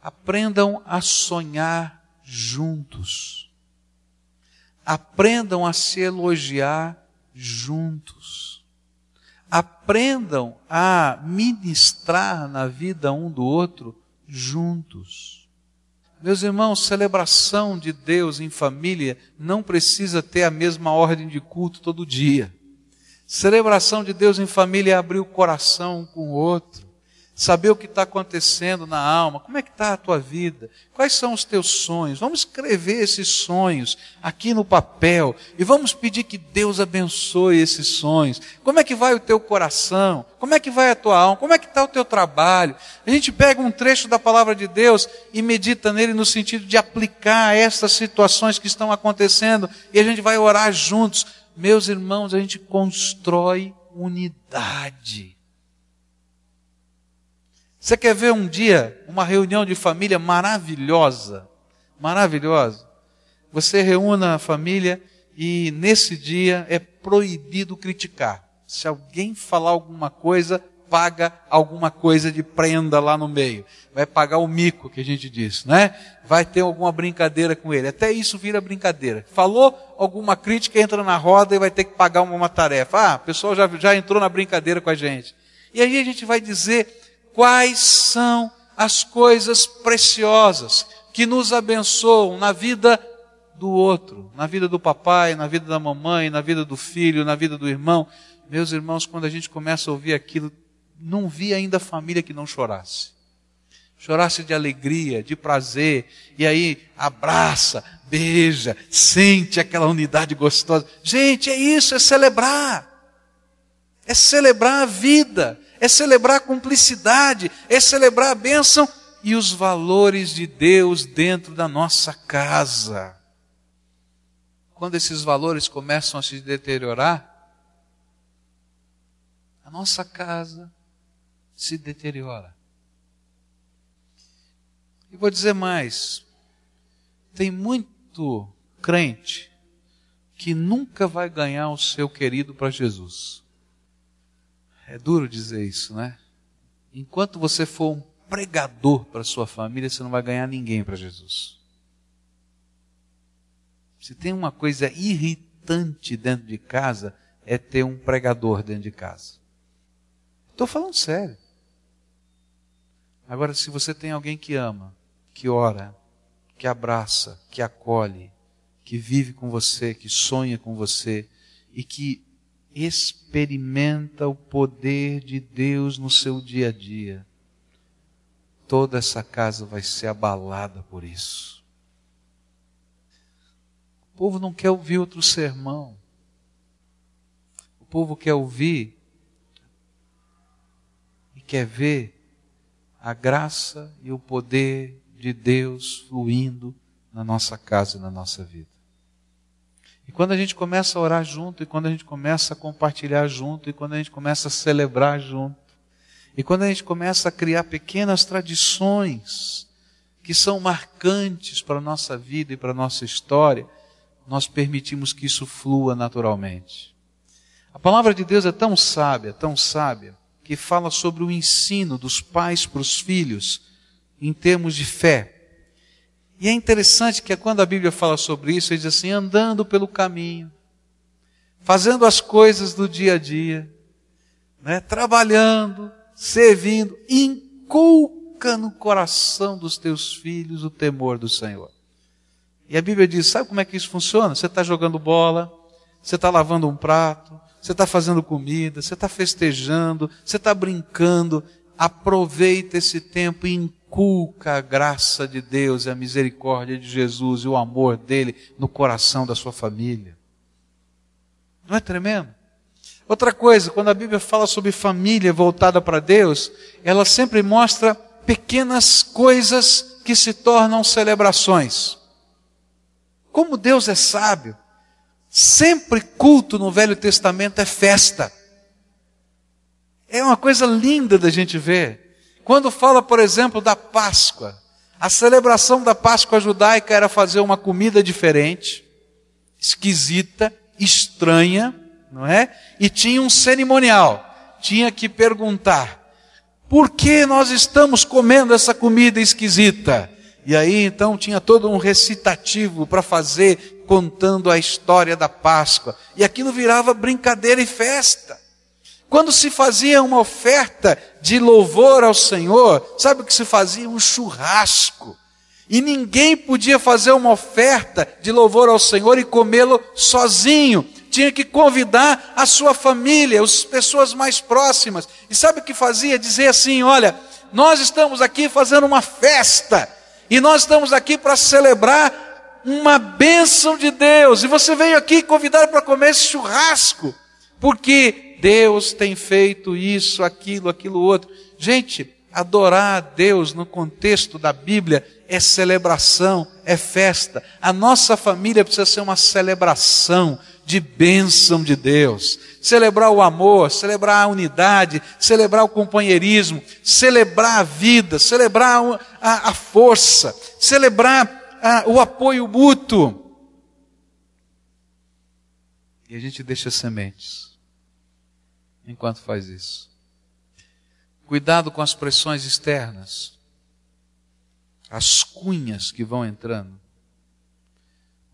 Aprendam a sonhar juntos. Aprendam a se elogiar juntos. Aprendam a ministrar na vida um do outro juntos. Meus irmãos, celebração de Deus em família não precisa ter a mesma ordem de culto todo dia. Celebração de Deus em família é abrir o coração um com o outro saber o que está acontecendo na alma, como é que está a tua vida, quais são os teus sonhos. Vamos escrever esses sonhos aqui no papel e vamos pedir que Deus abençoe esses sonhos. Como é que vai o teu coração? Como é que vai a tua alma? Como é que está o teu trabalho? A gente pega um trecho da palavra de Deus e medita nele no sentido de aplicar essas situações que estão acontecendo e a gente vai orar juntos. Meus irmãos, a gente constrói unidade. Você quer ver um dia uma reunião de família maravilhosa? Maravilhosa. Você reúne a família e nesse dia é proibido criticar. Se alguém falar alguma coisa, paga alguma coisa de prenda lá no meio. Vai pagar o mico que a gente disse, né? Vai ter alguma brincadeira com ele. Até isso vira brincadeira. Falou alguma crítica, entra na roda e vai ter que pagar uma, uma tarefa. Ah, o pessoal já, já entrou na brincadeira com a gente. E aí a gente vai dizer quais são as coisas preciosas que nos abençoam na vida do outro, na vida do papai, na vida da mamãe, na vida do filho, na vida do irmão. Meus irmãos, quando a gente começa a ouvir aquilo, não vi ainda família que não chorasse. Chorasse de alegria, de prazer, e aí abraça, beija, sente aquela unidade gostosa. Gente, é isso, é celebrar. É celebrar a vida, é celebrar a cumplicidade, é celebrar a bênção e os valores de Deus dentro da nossa casa. Quando esses valores começam a se deteriorar, a nossa casa se deteriora. E vou dizer mais: tem muito crente que nunca vai ganhar o seu querido para Jesus. É duro dizer isso, né? enquanto você for um pregador para sua família, você não vai ganhar ninguém para Jesus. Se tem uma coisa irritante dentro de casa, é ter um pregador dentro de casa. Estou falando sério. Agora, se você tem alguém que ama, que ora, que abraça, que acolhe, que vive com você, que sonha com você e que experimenta o poder de Deus no seu dia a dia, toda essa casa vai ser abalada por isso. O povo não quer ouvir outro sermão. O povo quer ouvir e quer ver a graça e o poder de Deus fluindo na nossa casa e na nossa vida. E quando a gente começa a orar junto, e quando a gente começa a compartilhar junto, e quando a gente começa a celebrar junto, e quando a gente começa a criar pequenas tradições que são marcantes para a nossa vida e para a nossa história, nós permitimos que isso flua naturalmente. A palavra de Deus é tão sábia, tão sábia, que fala sobre o ensino dos pais para os filhos em termos de fé. E é interessante que quando a Bíblia fala sobre isso, ele diz assim: andando pelo caminho, fazendo as coisas do dia a dia, né, trabalhando, servindo, inculca no coração dos teus filhos o temor do Senhor. E a Bíblia diz: sabe como é que isso funciona? Você está jogando bola, você está lavando um prato, você está fazendo comida, você está festejando, você está brincando. Aproveita esse tempo e inculca a graça de Deus e a misericórdia de Jesus e o amor dele no coração da sua família. Não é tremendo? Outra coisa, quando a Bíblia fala sobre família voltada para Deus, ela sempre mostra pequenas coisas que se tornam celebrações. Como Deus é sábio, sempre culto no Velho Testamento é festa. É uma coisa linda da gente ver. Quando fala, por exemplo, da Páscoa, a celebração da Páscoa judaica era fazer uma comida diferente, esquisita, estranha, não é? E tinha um cerimonial. Tinha que perguntar: por que nós estamos comendo essa comida esquisita? E aí então tinha todo um recitativo para fazer, contando a história da Páscoa. E aquilo virava brincadeira e festa. Quando se fazia uma oferta de louvor ao Senhor, sabe o que se fazia? Um churrasco. E ninguém podia fazer uma oferta de louvor ao Senhor e comê-lo sozinho. Tinha que convidar a sua família, as pessoas mais próximas. E sabe o que fazia? Dizer assim: olha, nós estamos aqui fazendo uma festa. E nós estamos aqui para celebrar uma bênção de Deus. E você veio aqui convidado para comer esse churrasco. Porque Deus tem feito isso, aquilo, aquilo outro. Gente, adorar a Deus no contexto da Bíblia é celebração, é festa. A nossa família precisa ser uma celebração de bênção de Deus. Celebrar o amor, celebrar a unidade, celebrar o companheirismo, celebrar a vida, celebrar a, a força, celebrar a, o apoio mútuo. E a gente deixa sementes enquanto faz isso. Cuidado com as pressões externas, as cunhas que vão entrando.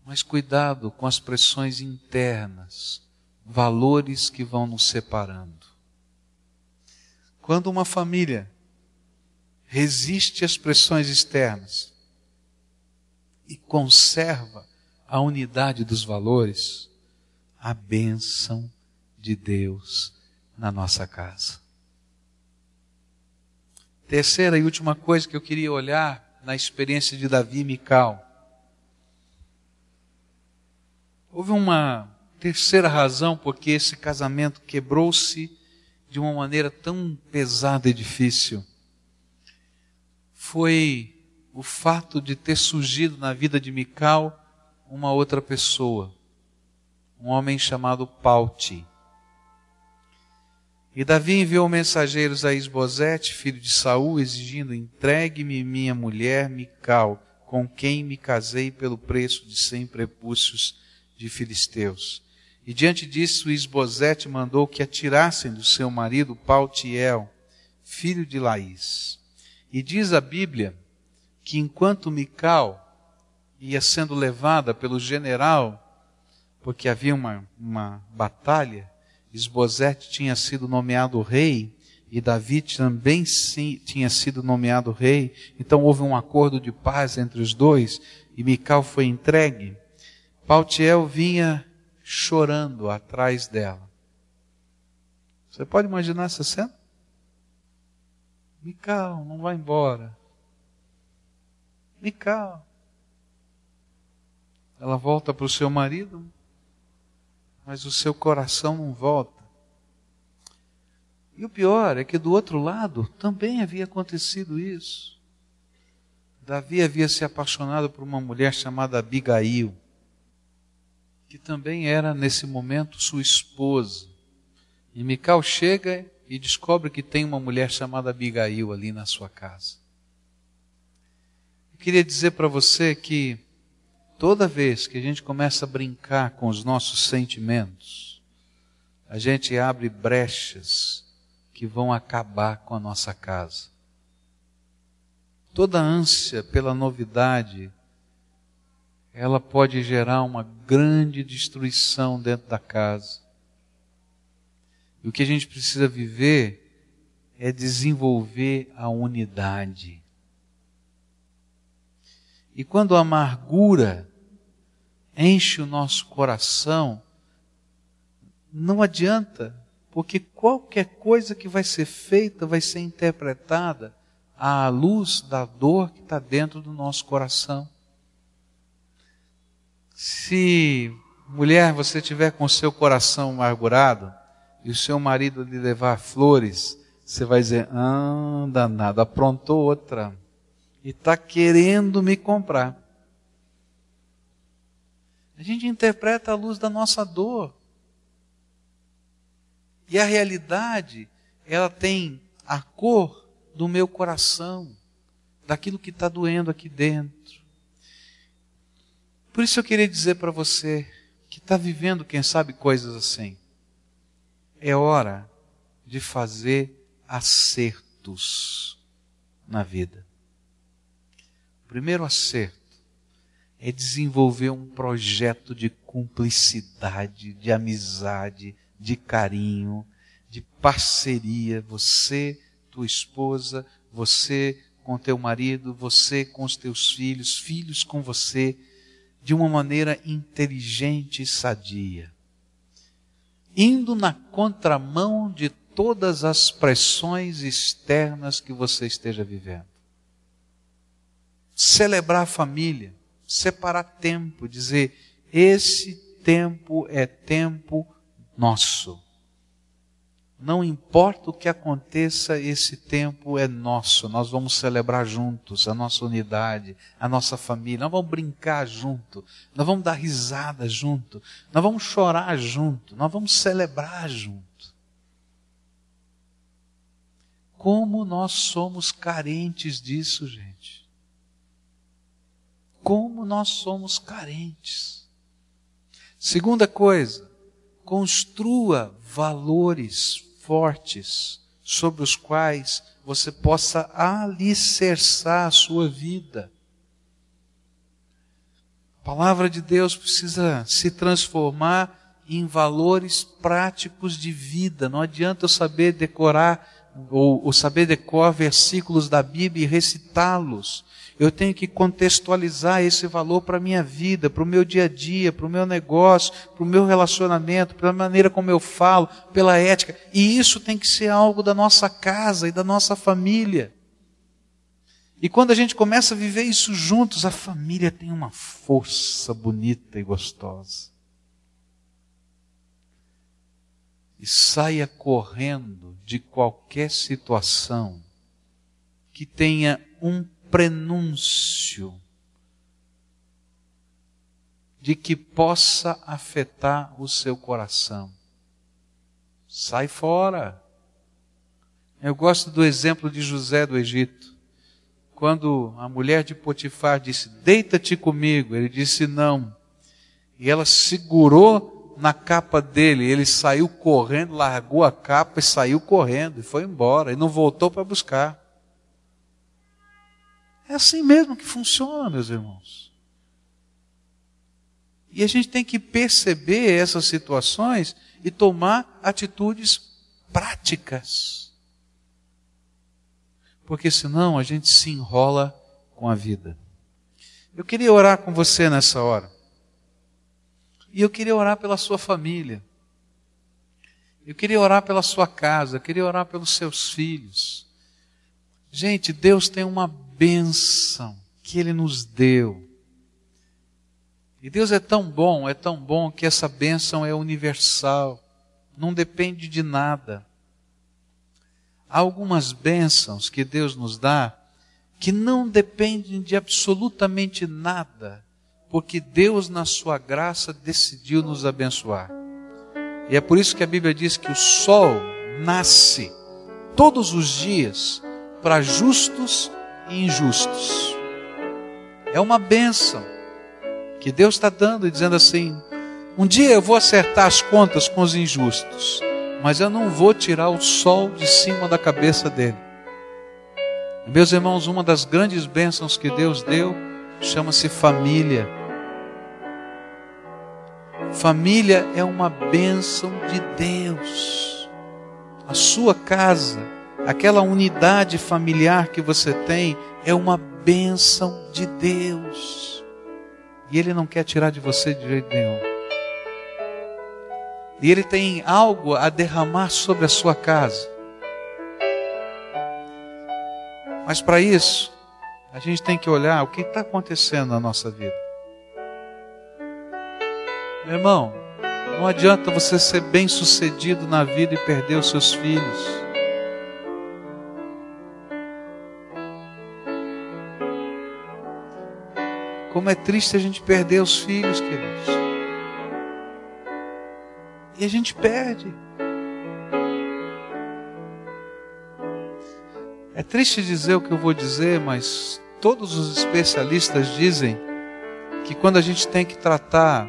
Mas cuidado com as pressões internas, valores que vão nos separando. Quando uma família resiste às pressões externas e conserva a unidade dos valores, a bênção de Deus na nossa casa. Terceira e última coisa que eu queria olhar na experiência de Davi e Mical. Houve uma terceira razão porque esse casamento quebrou-se de uma maneira tão pesada e difícil. Foi o fato de ter surgido na vida de Mical uma outra pessoa, um homem chamado Pauti. E Davi enviou mensageiros a Isbosete, filho de Saul, exigindo: entregue-me minha mulher Mical, com quem me casei pelo preço de cem prepúcios de filisteus. E diante disso, Isbosete mandou que atirassem do seu marido Paltiel, filho de Laís. E diz a Bíblia que enquanto Mical ia sendo levada pelo general, porque havia uma, uma batalha, Esbozete tinha sido nomeado rei, e Davi também sim, tinha sido nomeado rei, então houve um acordo de paz entre os dois, e Mical foi entregue. Paltiel vinha chorando atrás dela. Você pode imaginar essa cena? Mical, não vai embora. Mical. Ela volta para o seu marido, mas o seu coração não volta. E o pior é que do outro lado também havia acontecido isso. Davi havia se apaixonado por uma mulher chamada Abigail, que também era nesse momento sua esposa. E Mical chega e descobre que tem uma mulher chamada Abigail ali na sua casa. Eu queria dizer para você que toda vez que a gente começa a brincar com os nossos sentimentos, a gente abre brechas que vão acabar com a nossa casa. Toda ânsia pela novidade, ela pode gerar uma grande destruição dentro da casa. E o que a gente precisa viver é desenvolver a unidade. E quando a amargura enche o nosso coração, não adianta, porque qualquer coisa que vai ser feita vai ser interpretada à luz da dor que está dentro do nosso coração. Se, mulher, você tiver com o seu coração amargurado, e o seu marido lhe levar flores, você vai dizer: ah, danado, aprontou outra. E está querendo me comprar. A gente interpreta a luz da nossa dor. E a realidade, ela tem a cor do meu coração, daquilo que está doendo aqui dentro. Por isso eu queria dizer para você que está vivendo, quem sabe, coisas assim é hora de fazer acertos na vida. O primeiro acerto é desenvolver um projeto de cumplicidade, de amizade, de carinho, de parceria. Você, tua esposa, você com teu marido, você com os teus filhos, filhos com você, de uma maneira inteligente e sadia indo na contramão de todas as pressões externas que você esteja vivendo. Celebrar a família, separar tempo, dizer: esse tempo é tempo nosso. Não importa o que aconteça, esse tempo é nosso. Nós vamos celebrar juntos a nossa unidade, a nossa família. Nós vamos brincar junto. Nós vamos dar risada junto. Nós vamos chorar junto. Nós vamos celebrar junto. Como nós somos carentes disso, gente. Como nós somos carentes. Segunda coisa, construa valores fortes sobre os quais você possa alicerçar a sua vida. A palavra de Deus precisa se transformar em valores práticos de vida. Não adianta eu saber decorar ou, ou saber decorar versículos da Bíblia e recitá-los eu tenho que contextualizar esse valor para a minha vida, para o meu dia a dia, para o meu negócio, para o meu relacionamento, pela maneira como eu falo, pela ética. E isso tem que ser algo da nossa casa e da nossa família. E quando a gente começa a viver isso juntos, a família tem uma força bonita e gostosa. E saia correndo de qualquer situação que tenha um prenúncio de que possa afetar o seu coração. Sai fora. Eu gosto do exemplo de José do Egito. Quando a mulher de Potifar disse: Deita-te comigo, ele disse não. E ela segurou na capa dele. Ele saiu correndo, largou a capa e saiu correndo e foi embora. E não voltou para buscar. É assim mesmo que funciona, meus irmãos. E a gente tem que perceber essas situações e tomar atitudes práticas. Porque senão a gente se enrola com a vida. Eu queria orar com você nessa hora. E eu queria orar pela sua família. Eu queria orar pela sua casa, eu queria orar pelos seus filhos. Gente, Deus tem uma bênção que Ele nos deu. E Deus é tão bom, é tão bom que essa bênção é universal, não depende de nada. Há algumas bênçãos que Deus nos dá que não dependem de absolutamente nada porque Deus, na sua graça, decidiu nos abençoar. E é por isso que a Bíblia diz que o sol nasce todos os dias para justos e injustos. É uma bênção que Deus está dando e dizendo assim: um dia eu vou acertar as contas com os injustos, mas eu não vou tirar o sol de cima da cabeça dele. Meus irmãos, uma das grandes bênçãos que Deus deu chama-se família. Família é uma bênção de Deus. A sua casa, aquela unidade familiar que você tem, é uma bênção de Deus. E Ele não quer tirar de você de jeito nenhum. E Ele tem algo a derramar sobre a sua casa. Mas para isso, a gente tem que olhar o que está acontecendo na nossa vida. Meu irmão, não adianta você ser bem sucedido na vida e perder os seus filhos. Como é triste a gente perder os filhos, queridos. E a gente perde. É triste dizer o que eu vou dizer, mas todos os especialistas dizem que quando a gente tem que tratar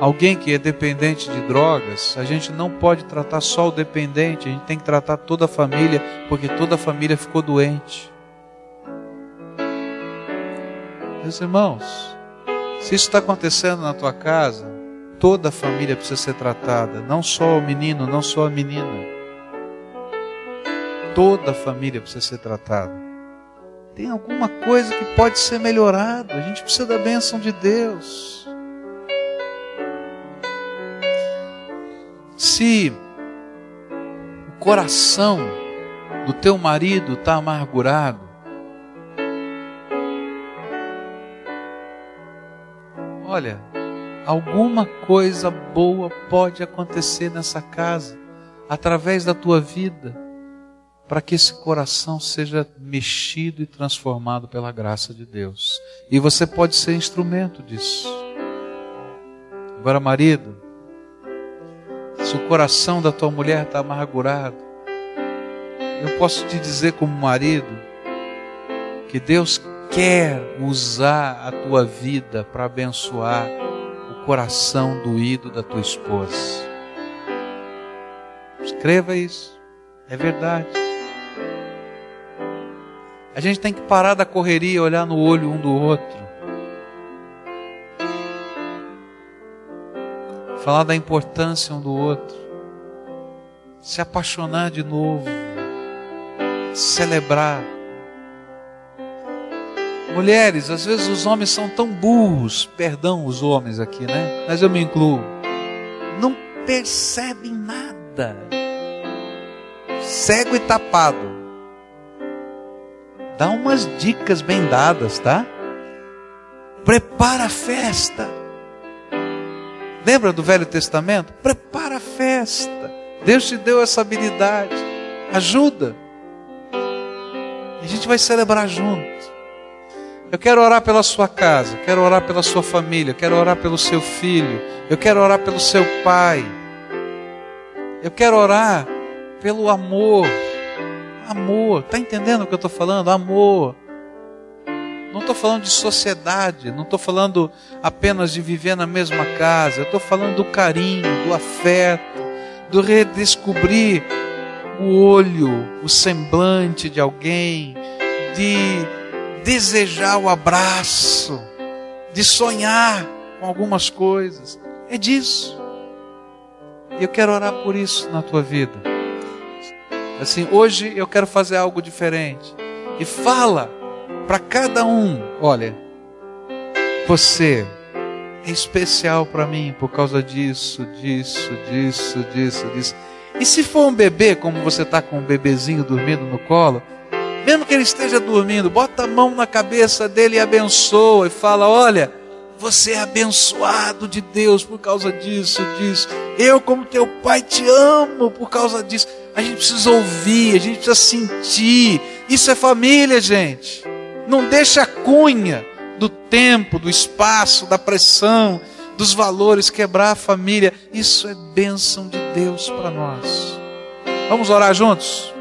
alguém que é dependente de drogas, a gente não pode tratar só o dependente, a gente tem que tratar toda a família, porque toda a família ficou doente. Meus irmãos, se isso está acontecendo na tua casa, toda a família precisa ser tratada, não só o menino, não só a menina. Toda a família precisa ser tratada. Tem alguma coisa que pode ser melhorado, a gente precisa da bênção de Deus. Se o coração do teu marido está amargurado, olha, alguma coisa boa pode acontecer nessa casa, através da tua vida, para que esse coração seja mexido e transformado pela graça de Deus. E você pode ser instrumento disso. Agora, marido, se o coração da tua mulher está amargurado, eu posso te dizer, como marido, que Deus quer usar a tua vida para abençoar o coração doído da tua esposa. Escreva isso, é verdade. A gente tem que parar da correria olhar no olho um do outro. falar da importância um do outro, se apaixonar de novo, celebrar. Mulheres, às vezes os homens são tão burros, perdão os homens aqui, né? Mas eu me incluo. Não percebem nada. Cego e tapado. Dá umas dicas bem dadas, tá? Prepara a festa Lembra do Velho Testamento? Prepara a festa. Deus te deu essa habilidade. Ajuda. A gente vai celebrar junto. Eu quero orar pela sua casa, quero orar pela sua família, quero orar pelo seu filho, eu quero orar pelo seu pai. Eu quero orar pelo amor. Amor, está entendendo o que eu estou falando? Amor. Não estou falando de sociedade, não estou falando apenas de viver na mesma casa, eu estou falando do carinho, do afeto, do redescobrir o olho, o semblante de alguém, de desejar o abraço, de sonhar com algumas coisas. É disso. E eu quero orar por isso na tua vida. Assim, hoje eu quero fazer algo diferente. E fala para cada um: olha, você é especial para mim por causa disso, disso, disso, disso, disso. E se for um bebê, como você está com um bebezinho dormindo no colo, mesmo que ele esteja dormindo, bota a mão na cabeça dele e abençoa e fala: olha você é abençoado de Deus por causa disso, disso. Eu, como teu pai, te amo por causa disso. A gente precisa ouvir, a gente precisa sentir. Isso é família, gente. Não deixa a cunha do tempo, do espaço, da pressão, dos valores quebrar a família. Isso é bênção de Deus para nós. Vamos orar juntos?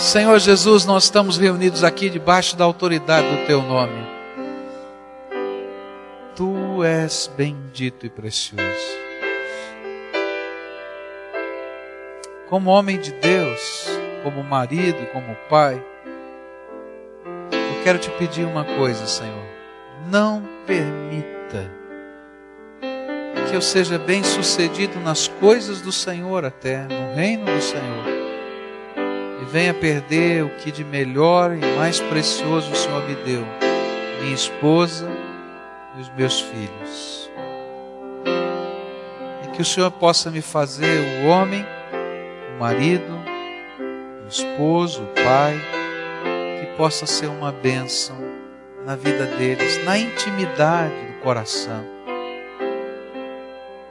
Senhor Jesus, nós estamos reunidos aqui debaixo da autoridade do Teu nome tu és bendito e precioso. Como homem de Deus, como marido como pai, eu quero te pedir uma coisa, Senhor. Não permita que eu seja bem sucedido nas coisas do Senhor até, no reino do Senhor. E venha perder o que de melhor e mais precioso o Senhor me deu. Minha esposa, e os meus filhos. E que o Senhor possa me fazer o homem, o marido, o esposo, o pai, que possa ser uma bênção na vida deles, na intimidade do coração.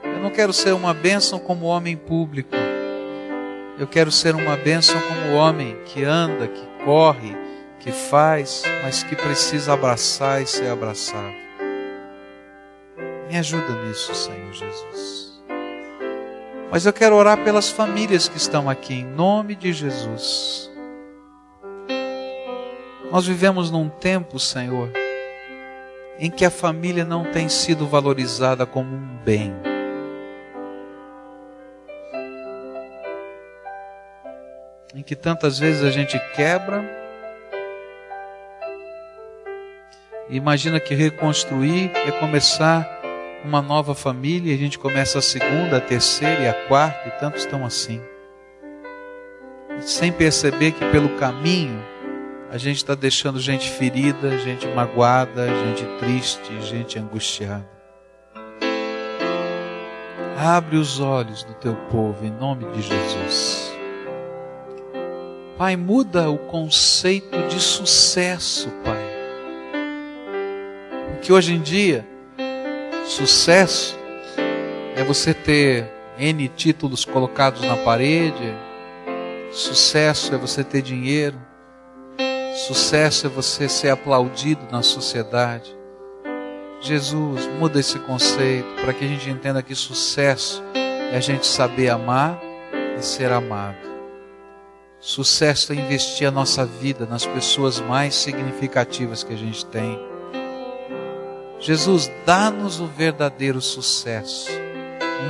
Eu não quero ser uma bênção como homem público. Eu quero ser uma bênção como homem que anda, que corre, que faz, mas que precisa abraçar e ser abraçado. Me ajuda nisso, Senhor Jesus. Mas eu quero orar pelas famílias que estão aqui, em nome de Jesus. Nós vivemos num tempo, Senhor, em que a família não tem sido valorizada como um bem. Em que tantas vezes a gente quebra e imagina que reconstruir é começar uma nova família, e a gente começa a segunda, a terceira e a quarta, e tantos estão assim. sem perceber que pelo caminho a gente está deixando gente ferida, gente magoada, gente triste, gente angustiada. Abre os olhos do teu povo em nome de Jesus. Pai, muda o conceito de sucesso, Pai. Porque hoje em dia Sucesso é você ter N títulos colocados na parede. Sucesso é você ter dinheiro. Sucesso é você ser aplaudido na sociedade. Jesus, muda esse conceito para que a gente entenda que sucesso é a gente saber amar e ser amado. Sucesso é investir a nossa vida nas pessoas mais significativas que a gente tem. Jesus, dá-nos o verdadeiro sucesso,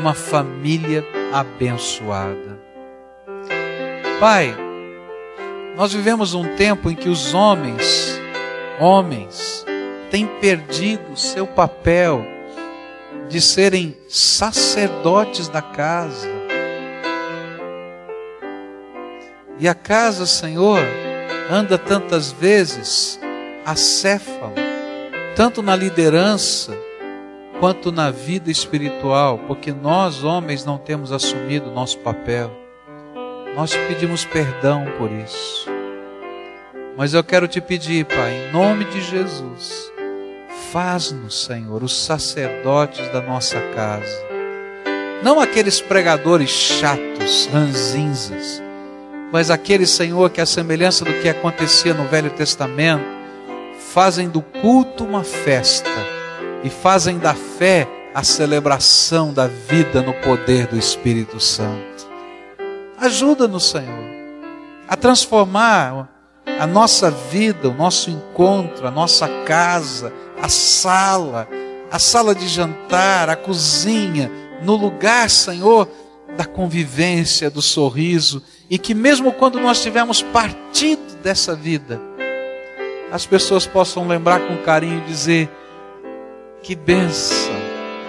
uma família abençoada. Pai, nós vivemos um tempo em que os homens, homens, têm perdido seu papel de serem sacerdotes da casa. E a casa, Senhor, anda tantas vezes acéfalo tanto na liderança quanto na vida espiritual, porque nós, homens, não temos assumido nosso papel. Nós pedimos perdão por isso. Mas eu quero te pedir, Pai, em nome de Jesus, faz-nos, Senhor, os sacerdotes da nossa casa. Não aqueles pregadores chatos, ranzinzas, mas aqueles, Senhor, que a semelhança do que acontecia no Velho Testamento, fazem do culto uma festa e fazem da fé a celebração da vida no poder do Espírito Santo. Ajuda-nos, Senhor, a transformar a nossa vida, o nosso encontro, a nossa casa, a sala, a sala de jantar, a cozinha, no lugar, Senhor, da convivência, do sorriso, e que mesmo quando nós tivermos partido dessa vida, as pessoas possam lembrar com carinho e dizer: que bênção,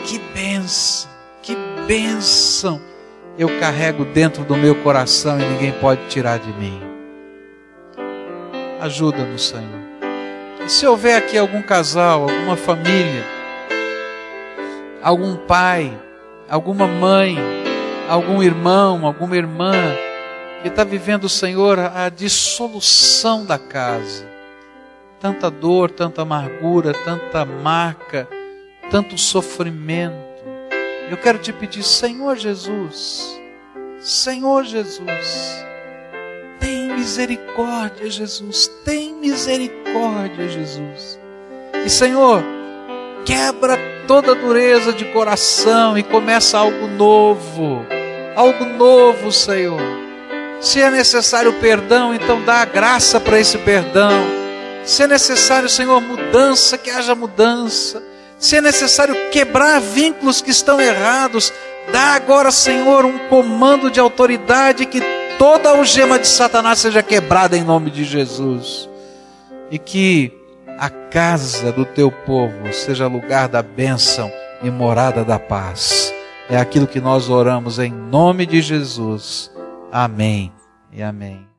que bênção, que bênção eu carrego dentro do meu coração e ninguém pode tirar de mim. Ajuda-nos, Senhor. E se houver aqui algum casal, alguma família, algum pai, alguma mãe, algum irmão, alguma irmã que está vivendo, Senhor, a dissolução da casa, tanta dor, tanta amargura, tanta marca, tanto sofrimento. Eu quero te pedir, Senhor Jesus, Senhor Jesus, tem misericórdia, Jesus, tem misericórdia, Jesus. E Senhor, quebra toda dureza de coração e começa algo novo, algo novo, Senhor. Se é necessário perdão, então dá a graça para esse perdão. Se é necessário, Senhor, mudança, que haja mudança. Se é necessário quebrar vínculos que estão errados, dá agora, Senhor, um comando de autoridade que toda algema de Satanás seja quebrada em nome de Jesus. E que a casa do teu povo seja lugar da bênção e morada da paz. É aquilo que nós oramos em nome de Jesus. Amém e amém.